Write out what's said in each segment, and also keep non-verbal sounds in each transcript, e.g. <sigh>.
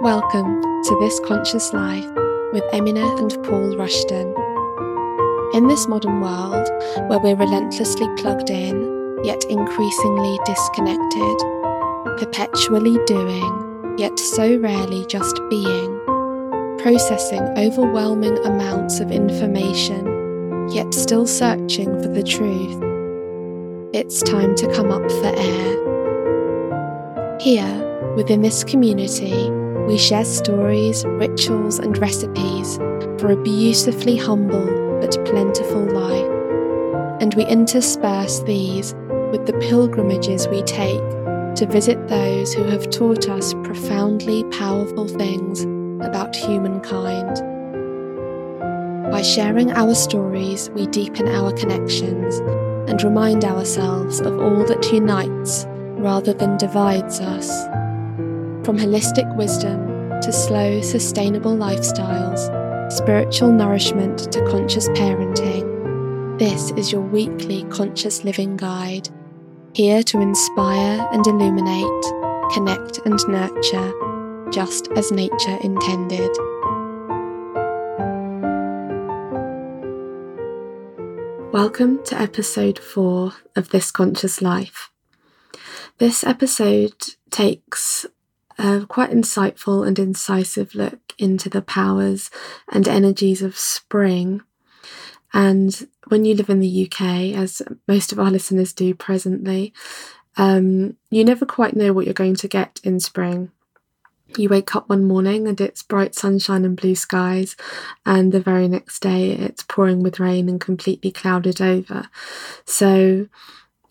Welcome to This Conscious Life with Emina and Paul Rushton. In this modern world where we're relentlessly plugged in, yet increasingly disconnected, perpetually doing, yet so rarely just being, processing overwhelming amounts of information, yet still searching for the truth, it's time to come up for air. Here, within this community, we share stories, rituals, and recipes for a beautifully humble but plentiful life. And we intersperse these with the pilgrimages we take to visit those who have taught us profoundly powerful things about humankind. By sharing our stories, we deepen our connections and remind ourselves of all that unites rather than divides us. From holistic wisdom to slow, sustainable lifestyles, spiritual nourishment to conscious parenting, this is your weekly conscious living guide, here to inspire and illuminate, connect and nurture, just as nature intended. Welcome to episode 4 of This Conscious Life. This episode takes a quite insightful and incisive look into the powers and energies of spring. And when you live in the UK, as most of our listeners do presently, um, you never quite know what you're going to get in spring. You wake up one morning and it's bright sunshine and blue skies, and the very next day it's pouring with rain and completely clouded over. So,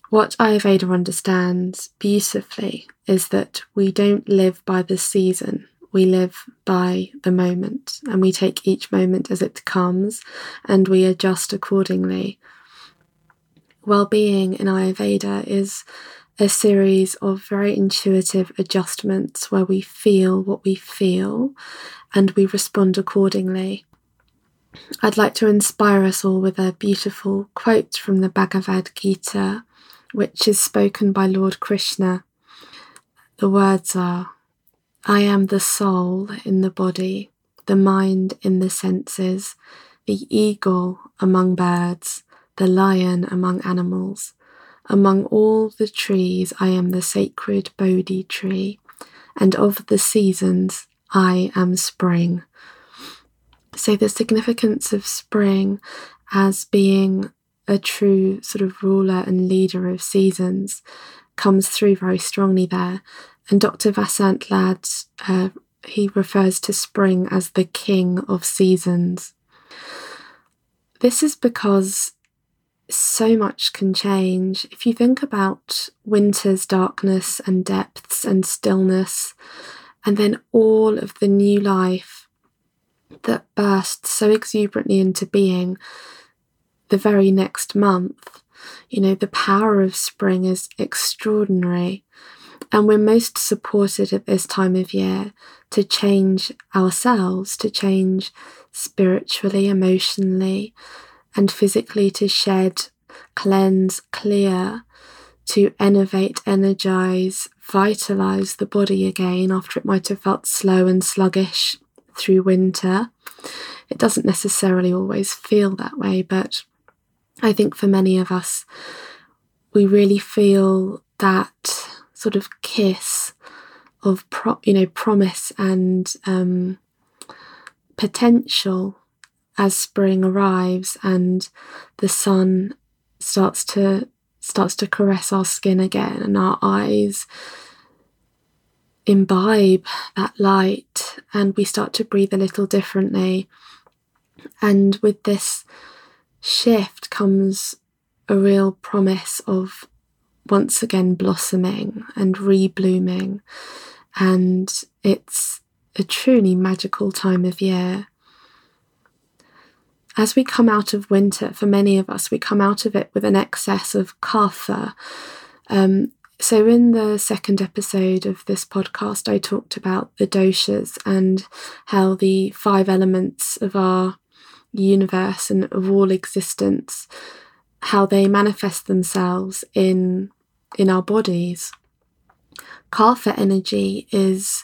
what Ayurveda understands beautifully is that we don't live by the season, we live by the moment, and we take each moment as it comes and we adjust accordingly. Well being in Ayurveda is a series of very intuitive adjustments where we feel what we feel and we respond accordingly. I'd like to inspire us all with a beautiful quote from the Bhagavad Gita which is spoken by Lord Krishna. The words are I am the soul in the body, the mind in the senses, the eagle among birds, the lion among animals. Among all the trees, I am the sacred Bodhi tree, and of the seasons, I am spring. So, the significance of spring as being a true sort of ruler and leader of seasons comes through very strongly there. And Dr. Vasant Lad, uh, he refers to spring as the king of seasons. This is because so much can change. If you think about winter's darkness and depths and stillness, and then all of the new life that bursts so exuberantly into being, the very next month. You know, the power of spring is extraordinary. And we're most supported at this time of year to change ourselves, to change spiritually, emotionally, and physically to shed, cleanse, clear, to innovate, energize, vitalize the body again after it might have felt slow and sluggish through winter. It doesn't necessarily always feel that way, but I think for many of us, we really feel that sort of kiss of pro- you know promise and um, potential as spring arrives and the sun starts to starts to caress our skin again and our eyes imbibe that light and we start to breathe a little differently. And with this shift comes a real promise of once again blossoming and reblooming. And it's a truly magical time of year. As we come out of winter, for many of us, we come out of it with an excess of kapha. Um, so, in the second episode of this podcast, I talked about the doshas and how the five elements of our universe and of all existence, how they manifest themselves in in our bodies. Kapha energy is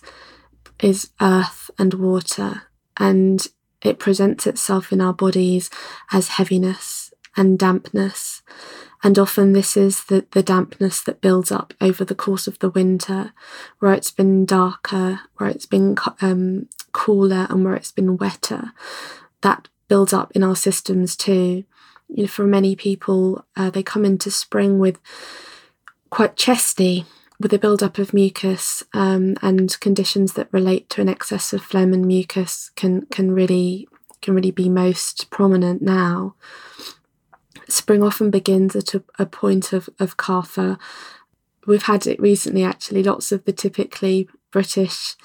is earth and water, and it presents itself in our bodies as heaviness and dampness. And often this is the, the dampness that builds up over the course of the winter, where it's been darker, where it's been um, cooler, and where it's been wetter. That builds up in our systems too. You know, for many people, uh, they come into spring with quite chesty, with a build-up of mucus um, and conditions that relate to an excess of phlegm and mucus can can really can really be most prominent now. Spring often begins at a, a point of, of. We've had it recently, actually, lots of the typically British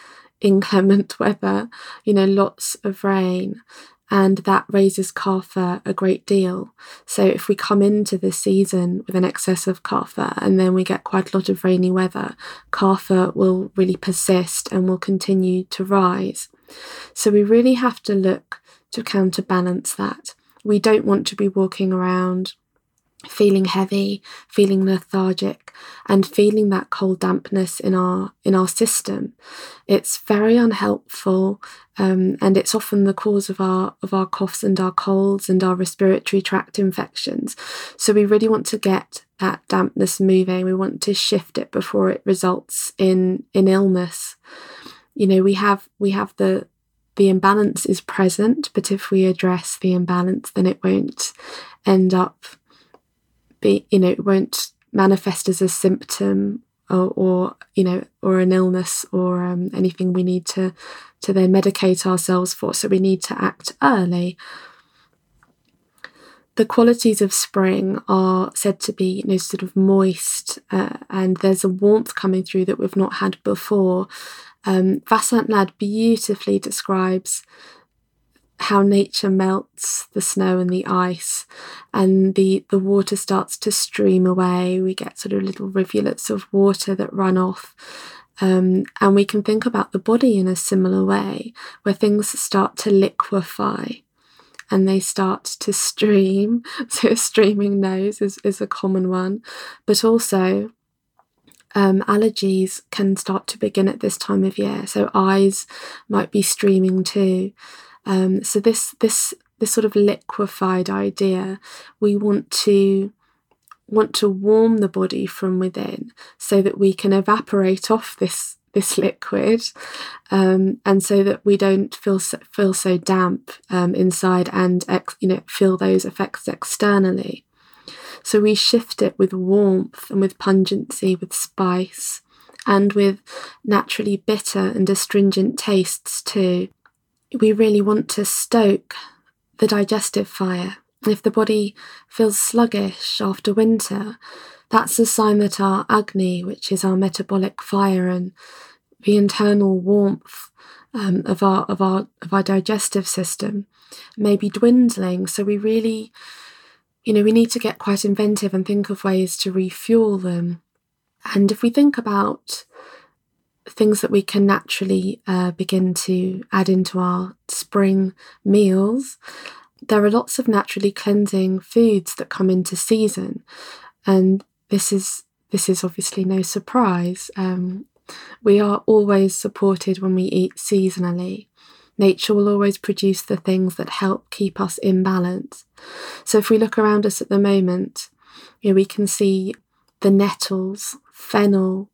inclement <laughs> weather, you know, lots of rain, and that raises Kapha a great deal. So if we come into the season with an excess of Kapha and then we get quite a lot of rainy weather, Kapha will really persist and will continue to rise. So we really have to look to counterbalance that. We don't want to be walking around feeling heavy, feeling lethargic, and feeling that cold dampness in our in our system. It's very unhelpful, um, and it's often the cause of our of our coughs and our colds and our respiratory tract infections. So we really want to get that dampness moving. We want to shift it before it results in in illness. You know, we have we have the the imbalance is present, but if we address the imbalance, then it won't end up be, you know, it won't manifest as a symptom or, or you know, or an illness or um, anything we need to to then medicate ourselves for. So we need to act early. The qualities of spring are said to be, you know, sort of moist, uh, and there's a warmth coming through that we've not had before. Um, Vasant Lad beautifully describes how nature melts the snow and the ice and the, the water starts to stream away. We get sort of little rivulets of water that run off. Um, and we can think about the body in a similar way, where things start to liquefy and they start to stream. <laughs> So, a streaming nose is, is a common one, but also um, allergies can start to begin at this time of year. So eyes might be streaming too. Um, so this this this sort of liquefied idea, we want to want to warm the body from within so that we can evaporate off this this liquid um, and so that we don't feel so, feel so damp um, inside and ex, you know feel those effects externally so we shift it with warmth and with pungency, with spice, and with naturally bitter and astringent tastes too. We really want to stoke the digestive fire. If the body feels sluggish after winter, that's a sign that our Agni, which is our metabolic fire and the internal warmth um, of our of our of our digestive system, may be dwindling. So we really you know, we need to get quite inventive and think of ways to refuel them. And if we think about things that we can naturally uh, begin to add into our spring meals, there are lots of naturally cleansing foods that come into season, and this is this is obviously no surprise. Um, we are always supported when we eat seasonally. Nature will always produce the things that help keep us in balance. So if we look around us at the moment, you know, we can see the nettles, fennel,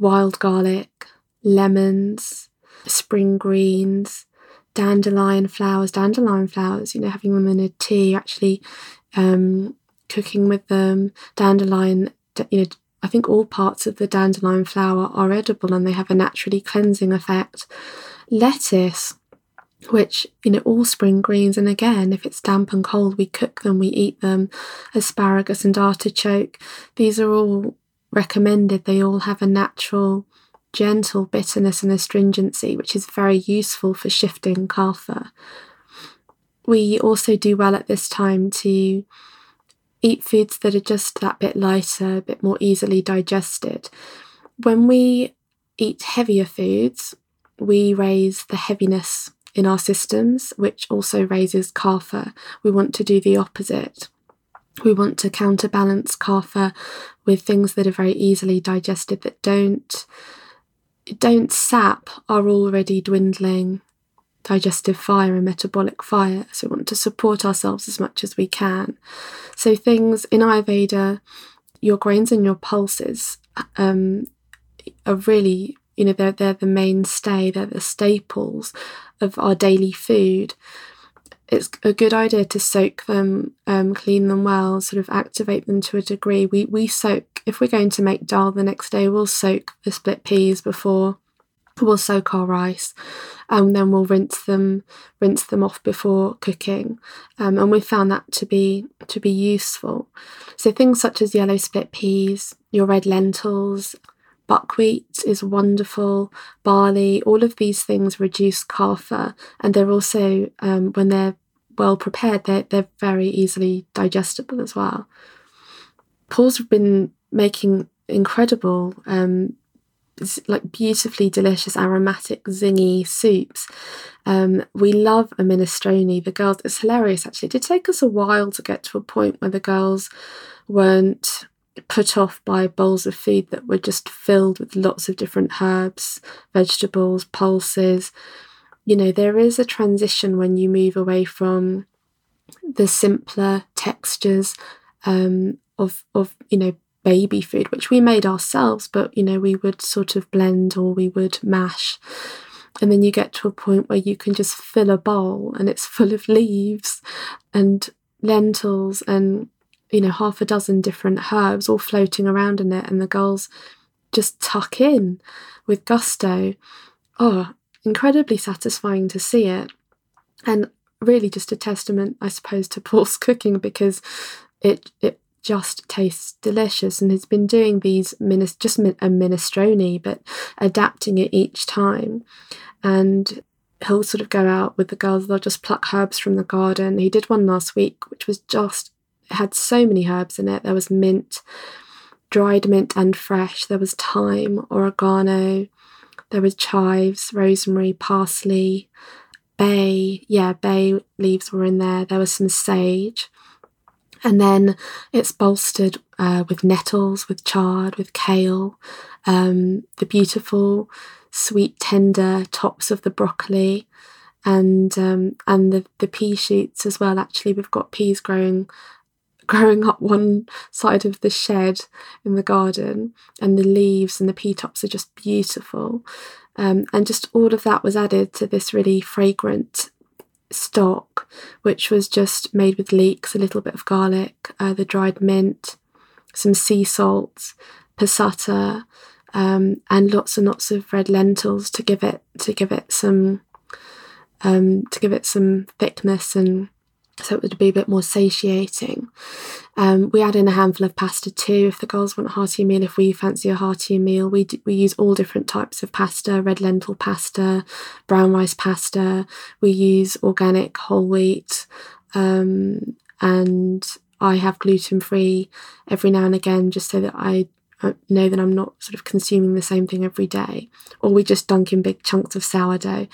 wild garlic, lemons, spring greens, dandelion flowers, dandelion flowers, you know, having them in a tea, actually um, cooking with them, dandelion, you know, I think all parts of the dandelion flower are edible and they have a naturally cleansing effect. Lettuce, which you know all spring greens and again if it's damp and cold we cook them we eat them asparagus and artichoke these are all recommended they all have a natural gentle bitterness and astringency which is very useful for shifting kapha we also do well at this time to eat foods that are just that bit lighter a bit more easily digested when we eat heavier foods we raise the heaviness in our systems, which also raises kapha. We want to do the opposite. We want to counterbalance kapha with things that are very easily digested that don't don't sap our already dwindling digestive fire and metabolic fire. So we want to support ourselves as much as we can. So things in Ayurveda, your grains and your pulses um, are really, you know, they're they're the mainstay, they're the staples of our daily food. It's a good idea to soak them, um, clean them well, sort of activate them to a degree. We we soak if we're going to make dal the next day, we'll soak the split peas before we'll soak our rice and then we'll rinse them rinse them off before cooking um, and we found that to be to be useful so things such as yellow split peas your red lentils buckwheat is wonderful barley all of these things reduce kapha and they're also um, when they're well prepared they're, they're very easily digestible as well paul's been making incredible um, like beautifully delicious, aromatic, zingy soups. Um, we love a minestrone. The girls, it's hilarious actually. It did take us a while to get to a point where the girls weren't put off by bowls of food that were just filled with lots of different herbs, vegetables, pulses. You know, there is a transition when you move away from the simpler textures um, of of you know baby food, which we made ourselves, but you know, we would sort of blend or we would mash. And then you get to a point where you can just fill a bowl and it's <laughs> full of leaves and lentils and, you know, half a dozen different herbs all floating around in it. And the girls just tuck in with gusto. Oh, incredibly satisfying to see it. And really just a testament, I suppose, to <laughs> Paul's cooking because it it just tastes delicious and has been doing these minis- just a minestrone but adapting it each time and he'll sort of go out with the girls they'll just pluck herbs from the garden he did one last week which was just had so many herbs in it. There was mint dried mint and fresh. There was thyme oregano. There was chives rosemary parsley bay. Yeah bay leaves were in there. There was some sage. And then it's bolstered uh, with nettles, with chard, with kale, um, the beautiful, sweet, tender tops of the broccoli, and um, and the the pea shoots as well. Actually, we've got peas growing growing up one side of the shed in the garden, and the leaves and the pea tops are just beautiful. Um, and just all of that was added to this really fragrant stock, which was just made with leeks, a little bit of garlic, uh, the dried mint, some sea salt, passata, um, and lots and lots of red lentils to give it to give it some um, to give it some thickness and so it would be a bit more satiating. Um, we add in a handful of pasta too if the girls want a hearty meal. If we fancy a hearty meal, we we use all different types of pasta: red lentil pasta, brown rice pasta. We use organic whole wheat, um, and I have gluten free every now and again, just so that I Uh, know that I'm not sort of consuming the same thing every day, or we just dunk in big chunks of sourdough.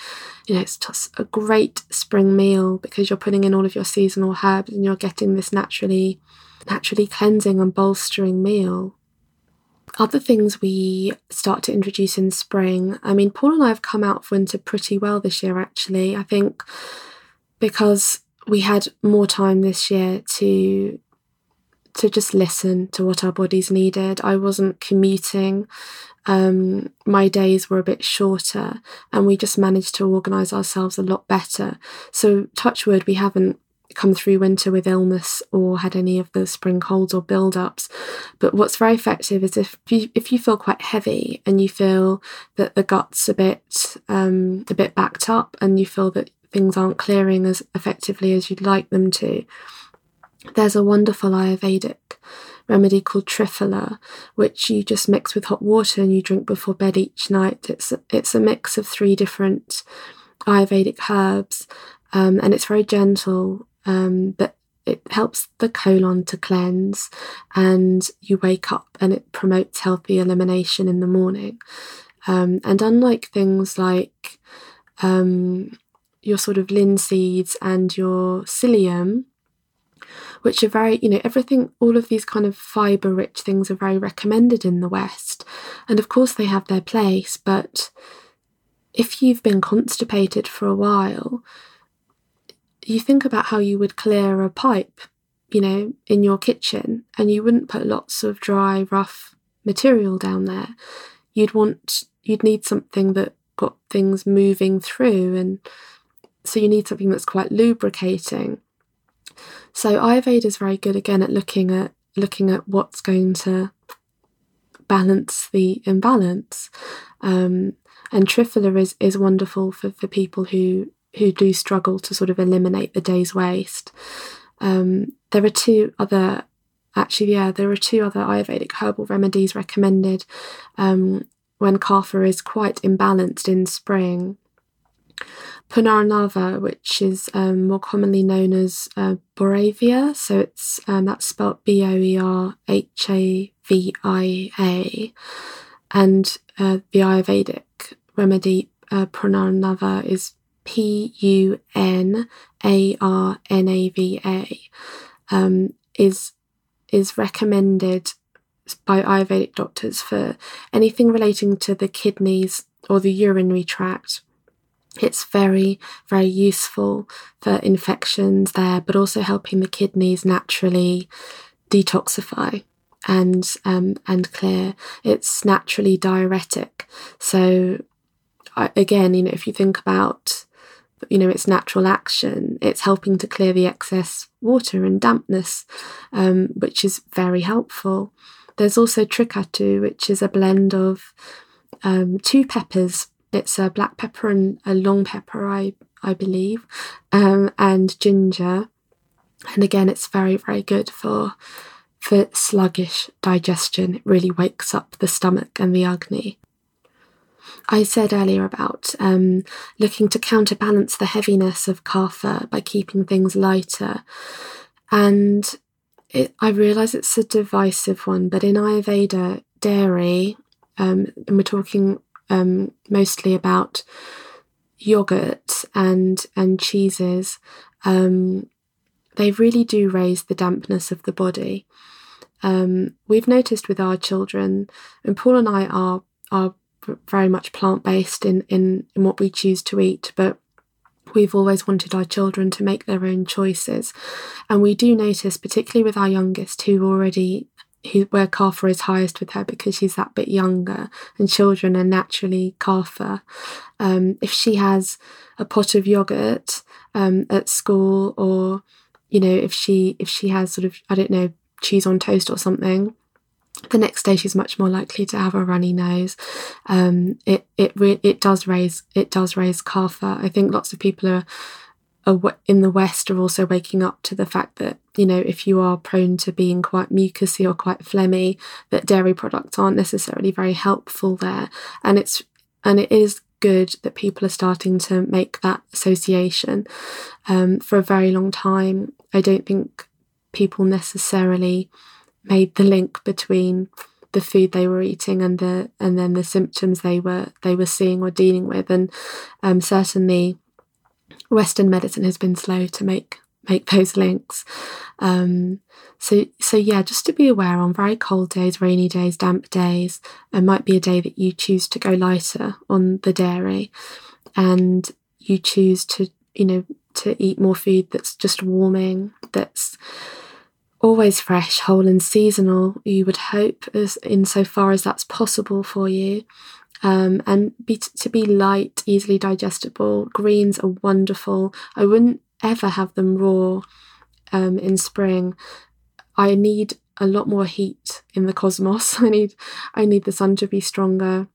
You know, it's just a great spring meal because you're putting in all of your seasonal herbs and you're getting this naturally, naturally cleansing and bolstering meal. Other things we start to introduce in spring. I mean, Paul and I have come out of winter pretty well this year, actually. I think because we had more time this year to to just listen to what our bodies needed. I wasn't commuting. Um, my days were a bit shorter, and we just managed to organise ourselves a lot better. So, touch wood, we haven't come through winter with illness or had any of the spring colds or build-ups. But what's very effective is if you if you feel quite heavy and you feel that the gut's a bit um, a bit backed up and you feel that things aren't clearing as effectively as you'd like them to there's a wonderful Ayurvedic remedy called Triphala, which you just mix with hot water and you drink before bed each night. It's it's a mix of three different Ayurvedic herbs, um, and it's very gentle, um, but it helps the colon to cleanse, and you wake up and it promotes healthy elimination in the morning. Um, and unlike things like um, your sort of linseeds and your psyllium, which are very, you know, everything, all of these kind of fiber rich things are very recommended in the West. And of course, they have their place, but if you've been constipated for a while, you think about how you would clear a pipe, you know, in your kitchen, and you wouldn't put lots of dry, rough material down there. You'd want, you'd need something that got things moving through, and so you need something that's quite lubricating. So Ayurveda is very good again at looking at looking at what's going to balance the imbalance. Um, and Triphala is, is wonderful for, for people who who do struggle to sort of eliminate the day's waste. Um, there are two other, actually, yeah, there are two other Ayurvedic herbal remedies recommended um, when kapha is quite imbalanced in spring. Punarnava, which is um, more commonly known as uh, Boerhavia, so it's um, that's spelled B O E R H A V I A, and uh, the Ayurvedic remedy uh, is P U N A R N A V A, um, is is recommended by Ayurvedic doctors for anything relating to the kidneys or the urinary tract. It's very, very useful for infections there, but also helping the kidneys naturally detoxify and um, and clear. It's naturally diuretic. So, again, you know, if you think about you know its natural action it's helping to clear the excess water and dampness um, which is very helpful there's also trikatu which is a blend of um, two peppers it's a black pepper and a long pepper i i believe um, and ginger. And again it's very very good for for sluggish digestion. It really wakes up the stomach and the agni I said earlier about um, looking to counterbalance the heaviness of kapha by keeping things lighter. And it, I realise it's a divisive one, but in Ayurveda, dairy, um, and we're talking um, mostly about yogurt and and cheeses, um, they really do raise the dampness of the body. Um, we've noticed with our children, and Paul and I are are very much plant based in, in, in what we choose to eat, but we've always wanted our children to make their own choices. And we do notice, particularly with our youngest, who already where Kapha is highest with her because she's that bit younger and children are naturally Kapha. Um, if she has a pot of yogurt um, at school or you know if she if she has sort of I don't know cheese on toast or something the next day she's much more likely to have a runny nose. Um, it it re- it does raise it does raise kapha. I think lots of people are in the West are also waking up to the fact that you know if you are prone to being quite mucousy or quite phlegmy, that dairy products aren't necessarily very helpful there, and it's and it is good that people are starting to make that association. Um, for a very long time, I don't think people necessarily made the link between the food they were eating and the and then the symptoms they were they were seeing or dealing with and um, certainly western medicine has been slow to make make those links um, so so yeah just to be aware on very cold days rainy days damp days it might be a day that you choose to go lighter on the dairy and you choose to you know to eat more food that's just warming that's always fresh, whole, and seasonal, you would hope, as insofar as that's possible for you. Um, and be, to be light, easily digestible. Greens are wonderful. I wouldn't ever have them raw um, in spring. I need a lot more heat in the cosmos. <laughs> I need I need the sun to be stronger.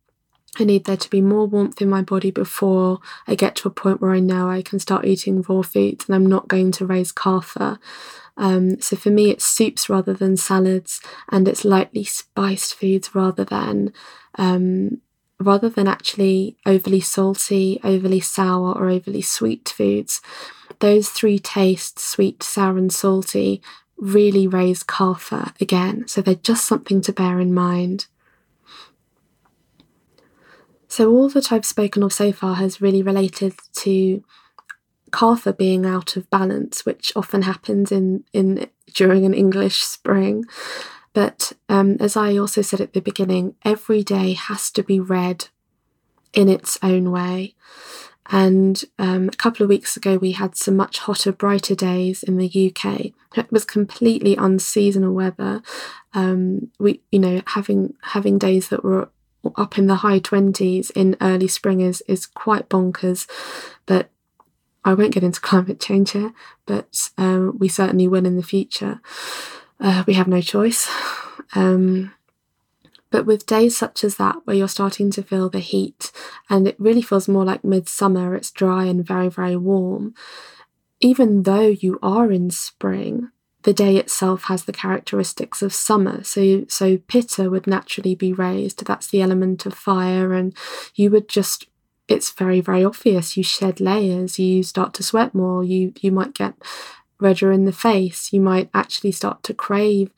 I need there to be more warmth in my body before I get to a point where I know I can start eating raw foods and I'm not going to raise kapha. Um, so for me, it's soups rather than salads, and it's lightly spiced foods rather than um, rather than actually overly salty, overly sour, or overly sweet foods. Those three tastes, sweet, sour, and salty, really raise kapha again. So they're just something to bear in mind. So all that I've spoken of so far has really related to kapha being out of balance, which often happens in in during an English spring. But um, as I also said at the beginning, every day has to be read in its own way. And um, a couple of weeks ago, we had some much hotter, brighter days in the UK. It was completely unseasonal weather. Um, we, you know, having having days that were up in the high twenties in early spring is is quite bonkers. But I won't get into <laughs> climate change here. But um, we certainly will in the future. Uh, we have no choice. Um, but with days such as that, where you're starting to feel the heat and it really feels more like midsummer, it's dry and very, very warm, even though you are in spring, the day itself has the characteristics of summer. So, so pitta would naturally be raised. That's the element of fire, and you would just. It's very, very obvious. You shed layers. You start to sweat more. You you might get redder in the face. You might actually start to crave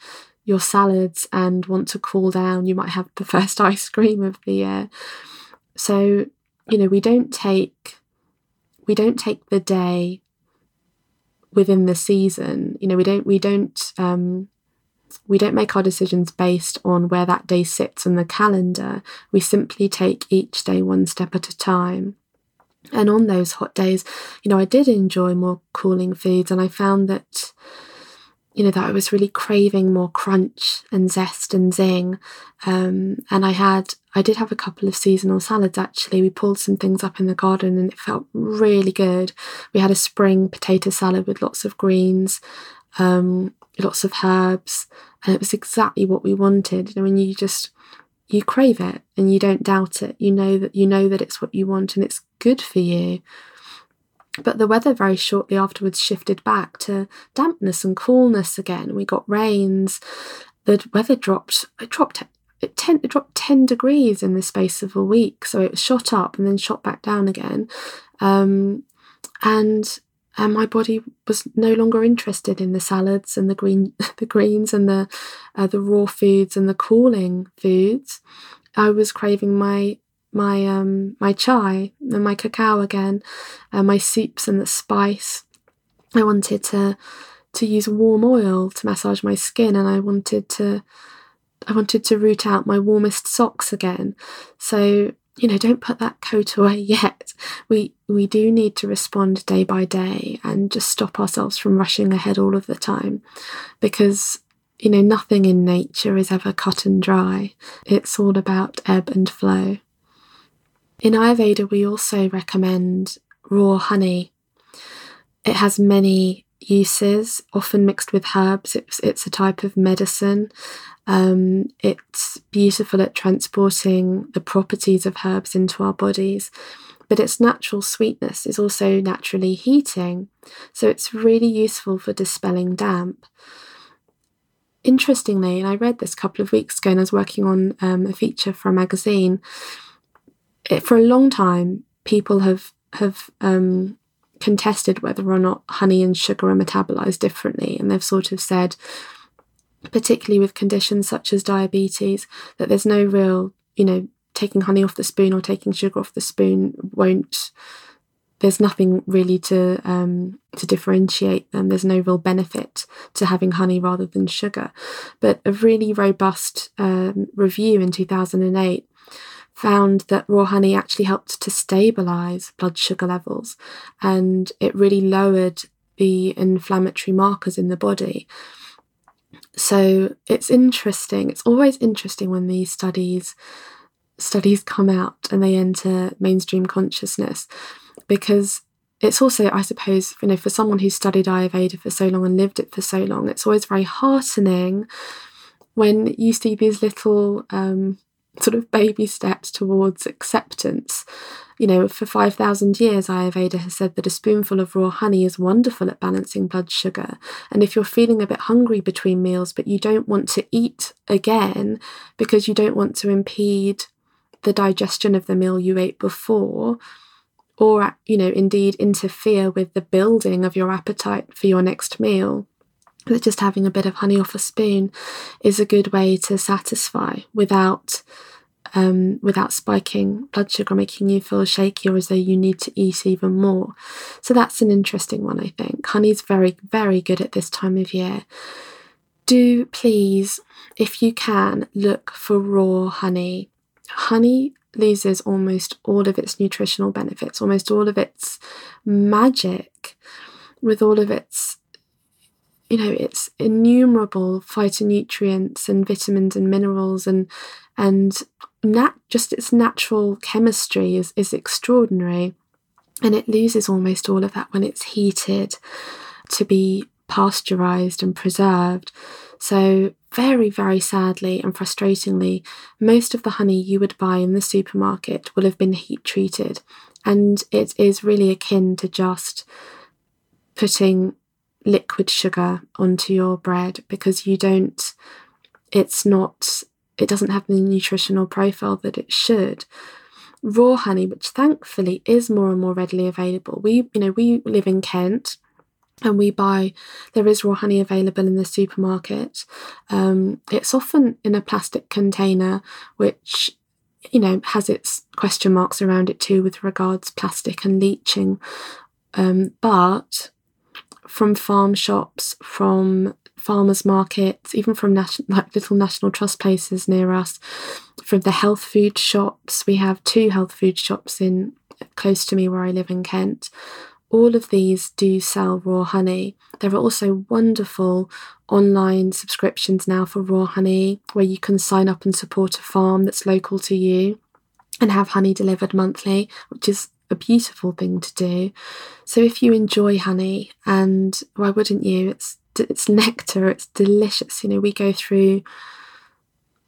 your salads and want to cool down, you might have the <laughs> first ice cream of the year. So, you know, we don't take we don't take the day within the season. You know, we don't we don't um we don't make our decisions based on where that day sits in the calendar. We simply take each day one step at a time. And on those hot days, you know, I did enjoy more cooling foods and I found that you know, that I was really craving more crunch and zest and zing. Um, and I had, I did have a couple of seasonal salads actually. We pulled some things up in the garden and it felt really good. We had a spring potato salad with lots of greens, um, lots of herbs, and it was exactly what we wanted. Know, when you just, you crave it and you don't doubt it. You know that you know that it's what you want and it's good for you. But the weather very shortly afterwards shifted back to dampness and coolness again. We got rains. The weather dropped. It dropped. It, ten, it dropped ten degrees in the space of a week. So it shot up and then shot back down again. Um, and and my body was no longer interested in the salads and the green <laughs> the greens and the uh, the raw foods and the cooling foods. I was craving my my um my chai and my cacao again, uh, my soups and the spice. I wanted to to use warm oil to massage my skin, and I wanted to I wanted to root out my warmest socks again. So you know, don't put that coat <laughs> away yet. We we do need to respond day by day and just stop ourselves from rushing ahead all of the time, because you know nothing in nature is ever cut and dry. It's all about ebb and flow. In Ayurveda, we also recommend raw honey. It has many uses, often mixed with herbs. It's, it's a type of medicine. Um, it's beautiful at transporting the properties of herbs into our bodies, but its natural sweetness is also naturally heating. So it's really useful for dispelling damp. Interestingly, and I read this a couple of weeks ago and I was working on um, a feature for a magazine, it, for a long time, people have have um, contested whether or not honey and sugar are metabolized differently, and they've sort of said, particularly with conditions such as diabetes, that there's no real, you know, taking honey off the spoon or taking sugar off the spoon won't. There's nothing really to um, to differentiate them. There's no real benefit to having honey rather than sugar. But a really robust um, review in 2008 found that raw honey actually helped to stabilize blood sugar levels and it really lowered the inflammatory markers in the body. So it's interesting. It's always interesting when these studies studies come out and they enter mainstream consciousness because it's also, I suppose, you know, for someone who's studied Ayurveda for so long and lived it for so long, it's always very heartening when you see these little um, sort of baby steps towards acceptance. You know, for 5,000 years, Ayurveda has said that a spoonful of raw honey is wonderful at balancing blood sugar. And if you're feeling a bit hungry between meals, but you don't want to eat again because you don't want to impede the digestion of the meal you ate before, or, you know, indeed interfere with the building of your appetite for your next meal, that just having a bit of honey off a spoon is a good way to satisfy without um, without spiking blood sugar, making you feel shaky or as though you need to eat even more. So that's an interesting one, I think. Honey's very, very good at this time of year. Do please, if you can, look for raw honey. Honey loses almost all of its nutritional benefits, almost all of its magic, with all of its you know its innumerable phytonutrients and vitamins and minerals and and nat- just its natural chemistry is, is extraordinary. And it loses almost all of that when it's heated to be pasteurized and preserved. So very very sadly and frustratingly most of the honey you would buy in the supermarket will have been heat treated. And it is really akin to just putting liquid sugar onto your bread because you don't, it's not, it doesn't have the nutritional profile that it should. Raw honey, which thankfully is more and more readily available. We, you know, we live in Kent and we buy there is raw honey available in the supermarket um, it's often in a plastic container which you know has its question marks around it too with regards plastic and leaching um, but from farm shops, from farmers markets, even from national, like little national trust places near us, from the health food shops. We have two health food shops in close to me where I live in Kent. All of these do sell raw honey. There are also wonderful online subscriptions now for raw honey where you can sign up and support a farm that's local to you and have honey delivered monthly, which is a beautiful thing to do. So if you enjoy honey, and why wouldn't you? It's it's nectar. It's delicious. You know, we go through.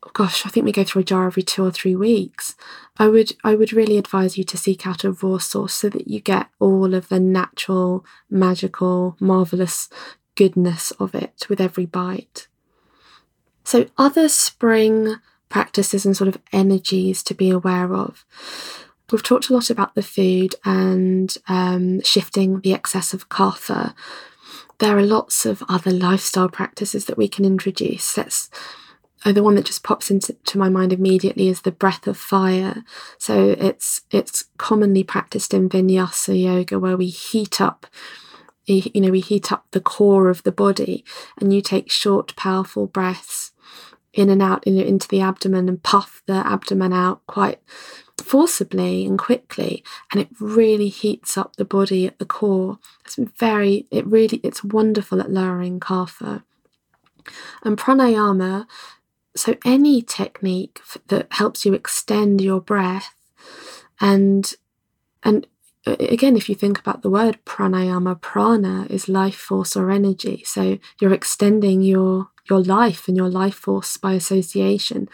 Oh gosh, I think we go through a jar every two or three weeks. I would I would really advise you to seek out a raw source so that you get all of the natural, magical, marvelous goodness of it with every bite. So other spring practices and sort of energies to be aware of. We've talked a lot about the food and um, shifting the excess of kapha. There are lots of other lifestyle practices that we can introduce. Oh, the one that just pops into my mind immediately is the breath of fire. So it's it's commonly practiced in vinyasa yoga where we heat up you know we heat up the core of the body and you take short powerful breaths in and out in, into the abdomen and puff the abdomen out quite forcibly and quickly and it really heats up the body at the core. It's very it really it's wonderful at lowering kapha. And pranayama so any technique that helps you extend your breath and and uh, again if you think about the word pranayama prana is life force or energy. So you're extending your your life and your life force by association.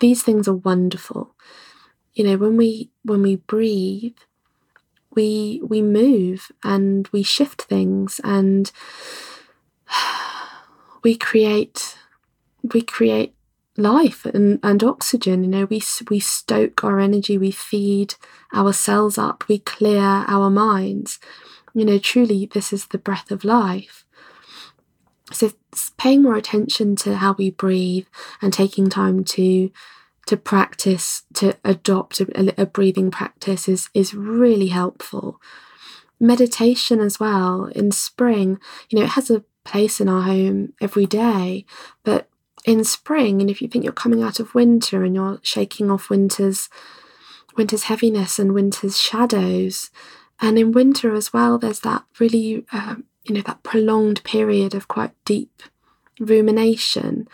These things are wonderful you know when we when we breathe we we move and we shift things and <sighs> we create we create life and, and oxygen. You know we we stoke our energy we feed our cells up we clear our minds. You know truly this is the breath of life. So paying more attention to how we breathe and taking time to to practice, to adopt a, a breathing practice is, is really helpful. Meditation as well in spring, you know, it has a place in our home every day, but in spring, and if you think you're coming out of winter and you're shaking off winter's winter's heaviness and winter's shadows, and in winter as well, there's that really, uh, you know, that prolonged period of quite deep rumination.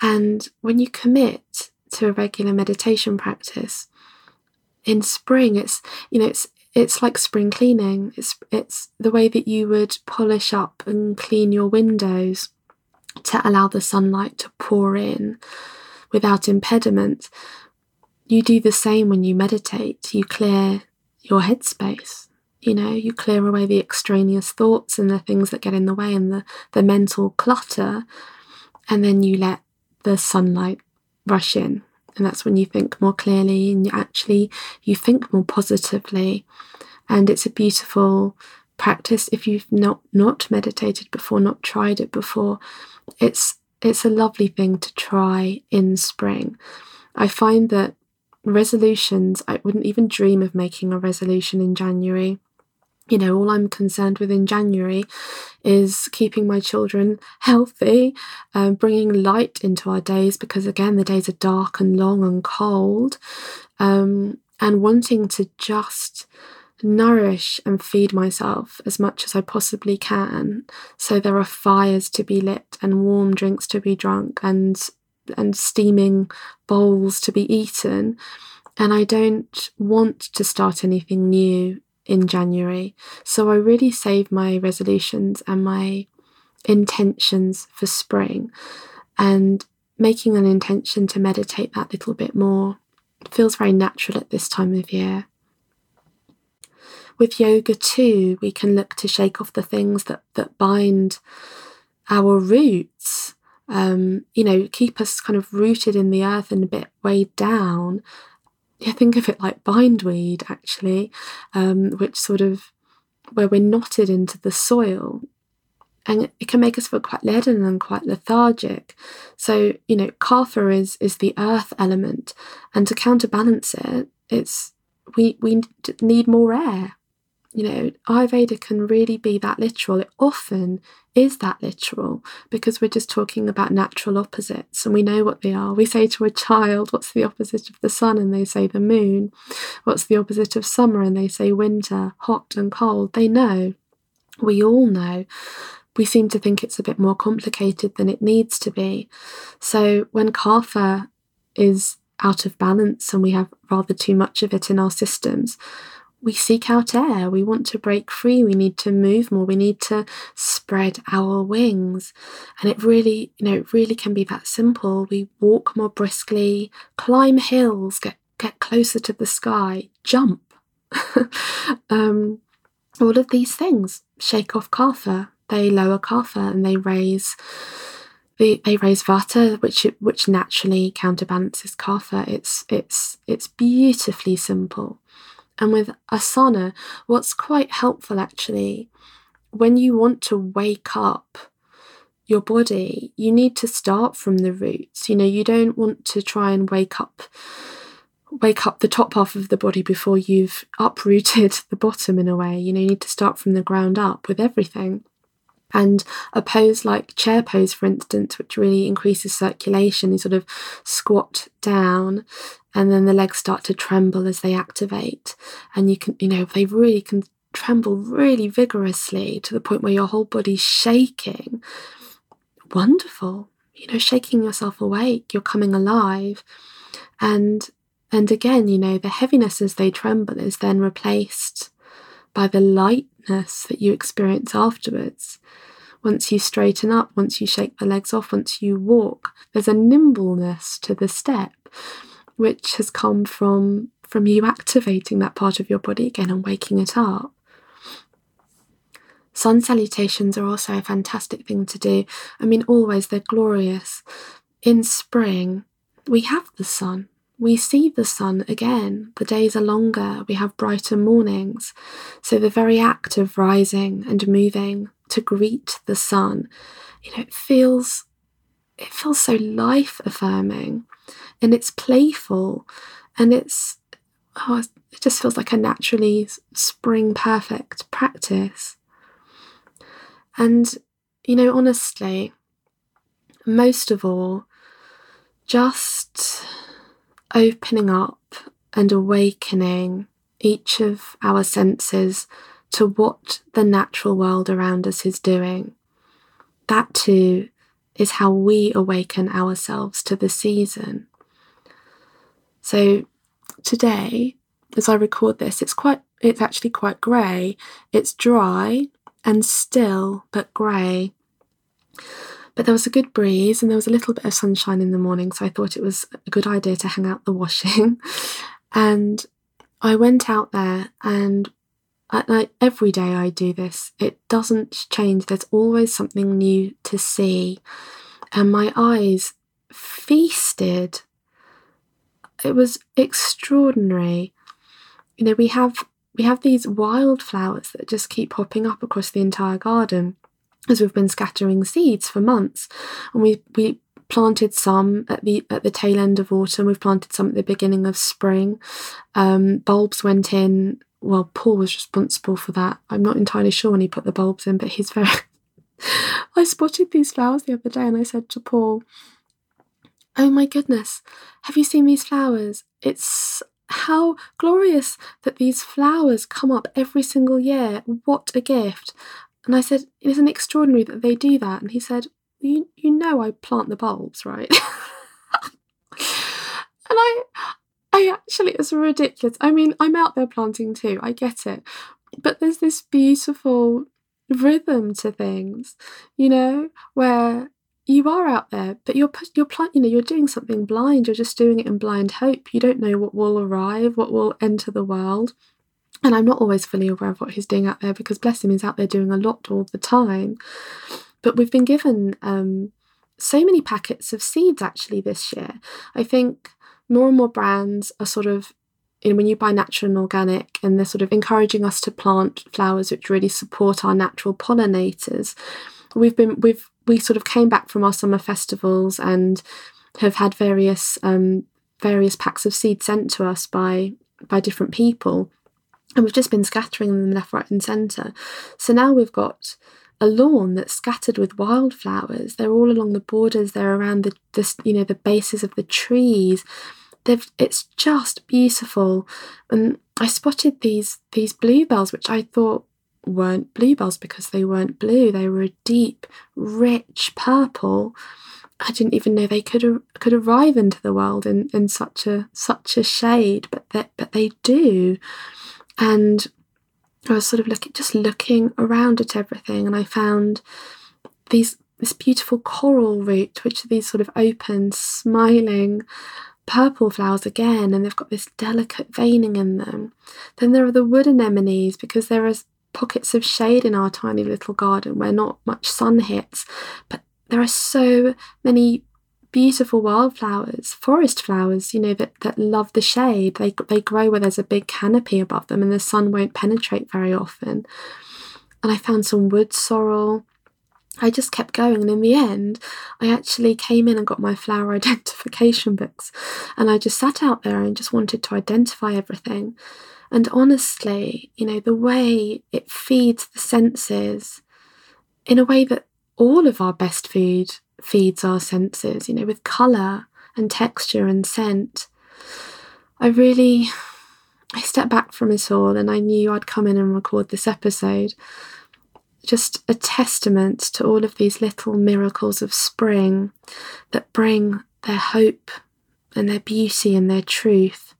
And when you commit to a regular meditation practice. In spring, it's you know it's it's like spring cleaning. It's it's the way that you would polish up and clean your windows to allow the sunlight to pour in without impediment. You do the same when you meditate. You clear your headspace. You know, you clear away the extraneous thoughts and the things that get in the way and the, the mental clutter, and then you let the sunlight rush in and that's when you think more clearly and you actually you think more positively. And it's a beautiful practice if you've not not meditated before not tried it before. It's it's a lovely thing to try in spring. I find that resolutions, I wouldn't even dream of making a resolution in January. You know, all I'm concerned with in January is keeping my children healthy, um, bringing light into our days because, again, the days are dark and long and cold, um, and wanting to just nourish and feed myself as much as I possibly can. So there are fires to be lit and warm drinks to be drunk and and steaming bowls to be eaten. And I don't want to start anything new in January. So I really save my resolutions and my intentions for spring and making an intention to meditate that little bit more feels very natural at this time of year. With yoga too, we can look to shake off the things that, that bind our roots, um, you know, keep us kind of rooted in the earth and a bit weighed down. I think of it like bindweed, actually, um, which sort of where we're knotted into the soil and it can make us feel quite leaden and quite lethargic. So, you know, Kapha is is the earth element, and to counterbalance it, it's we we need more air. You know, Ayurveda can really be that literal. It often is that literal because we're just talking about natural opposites and we know what they are. We say to a child, What's the opposite of the sun? And they say the moon. What's the opposite of summer? And they say winter, hot and cold. They know. We all know. We seem to think it's a bit more complicated than it needs to be. So when Kapha is out of balance and we have rather too much of it in our systems, we seek out air. We want to break free. We need to move more. We need to spread our wings. And it really, you know, it really can be that simple. We walk more briskly, climb hills, get get closer to the sky, jump. <laughs> um, all of these things shake off kapha. They lower kapha and they raise they, they raise vata, which which naturally counterbalances kapha. It's it's it's beautifully simple. And with asana, what's quite helpful actually, when you want to wake up your body, you need to start from the roots. You know, you don't want to try and wake up wake up the top half of the body before you've uprooted <laughs> the bottom in a way. You know, you need to start from the ground up with everything. And a pose like chair pose, for instance, which really increases circulation, you sort of squat down and then the legs start to tremble as they activate. And you can, you know, they really can tremble really vigorously to the point where your whole body's shaking. Wonderful. You know, shaking yourself awake, you're coming alive. And and again, you know, the heaviness as they tremble is then replaced by the that you experience afterwards. Once you straighten up, once you shake the legs off, once you walk, there's a nimbleness to the step, which has come from, from you activating that part of your body again and waking it up. Sun salutations are also a fantastic thing to do. I mean, always they're glorious. In spring, we have the sun we see the sun again. The days are longer, we have brighter mornings. So the very act of rising and moving to greet the sun, you know, it feels it feels so life affirming and it's playful and it's oh it just feels like a naturally spring perfect practice. And you know, honestly, most of all, just opening up and awakening each of our senses to what the natural world around us is doing. That too is how we awaken ourselves to the season. So today, as I record this, it's quite it's actually quite grey. It's dry and still but grey. But there was a good breeze and there was a little bit of sunshine in the morning, so I thought it was a good idea to hang out the washing. <laughs> and I went out there and like every day I do this. It doesn't change. There's always something new to see. And my eyes feasted. It was extraordinary. You know, we have we have these wildflowers that just keep popping up across the entire garden as we've been scattering seeds for months. And we, we planted some at the at the tail end of autumn. We've planted some at the beginning of spring. Um, bulbs went in. Well, Paul was responsible for that. I'm not entirely sure when he put the bulbs in, but he's very. <laughs> I spotted these flowers the other day, and I said to Paul, "Oh my goodness, have you seen these flowers? It's how glorious that these flowers come up every single year. What a gift!" And I said, "Isn't it extraordinary that they do that?" And he said, "You you know I plant the bulbs, right?" <laughs> and I I actually it's ridiculous. I mean, I'm out there planting too. I get it. But there's this beautiful rhythm to things, you know, where you are out there, but you're you're you know you're doing something blind. You're just doing it in blind hope. You don't know what will arrive, what will enter the world. And I'm not always fully aware of what he's doing out there because bless him, he's out there doing a lot all the time. But we've been given um, so many packets of seeds actually this year. I think more and more brands are sort of you know, when you buy natural and organic, and they're sort of encouraging us to plant flowers which really support our natural pollinators. We've been we've we sort of came back from our summer festivals and have had various um, various packs of seeds sent to us by by different people, and we've just been scattering them left, right, and centre. So now we've got a lawn that's scattered with wildflowers. They're all along the borders. They're around the, the you know the bases of the trees they've it's just beautiful. And I spotted these these bluebells, which I thought weren't bluebells because they weren't blue. They were a deep, rich purple. I didn't even know they could could arrive into the world in, in such a such a shade, but they, but they do. And I was sort of looking just looking around at everything, and I found these this beautiful coral root, which are these sort of open, smiling purple flowers again, and they've got this delicate veining in them. Then there are the wood anemones because there are pockets of shade in our tiny little garden where not much sun hits, but there are so many beautiful wildflowers, forest flowers, you know, that, that love the shade. They, they grow where there's a big canopy above them and the sun won't penetrate very often. And I found some wood sorrel, I just kept going, and in the end, I actually came in and got my flower <laughs> identification books, and I just sat out there and just wanted to identify everything. And honestly, you know, the way it feeds the senses in a way that all of our best food feeds our senses, you know, with colour and texture and scent. I really I stepped back from it all and I knew I'd come in and record this episode just a testament to all of these little miracles of spring that bring their hope and their beauty and their truth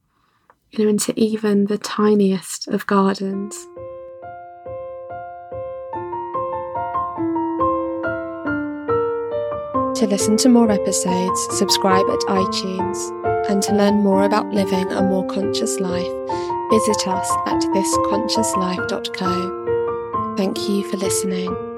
you know into even the tiniest of gardens to listen to more episodes subscribe at itunes and to learn more about living a more conscious life visit us at thisconsciouslife.co Thank you for listening.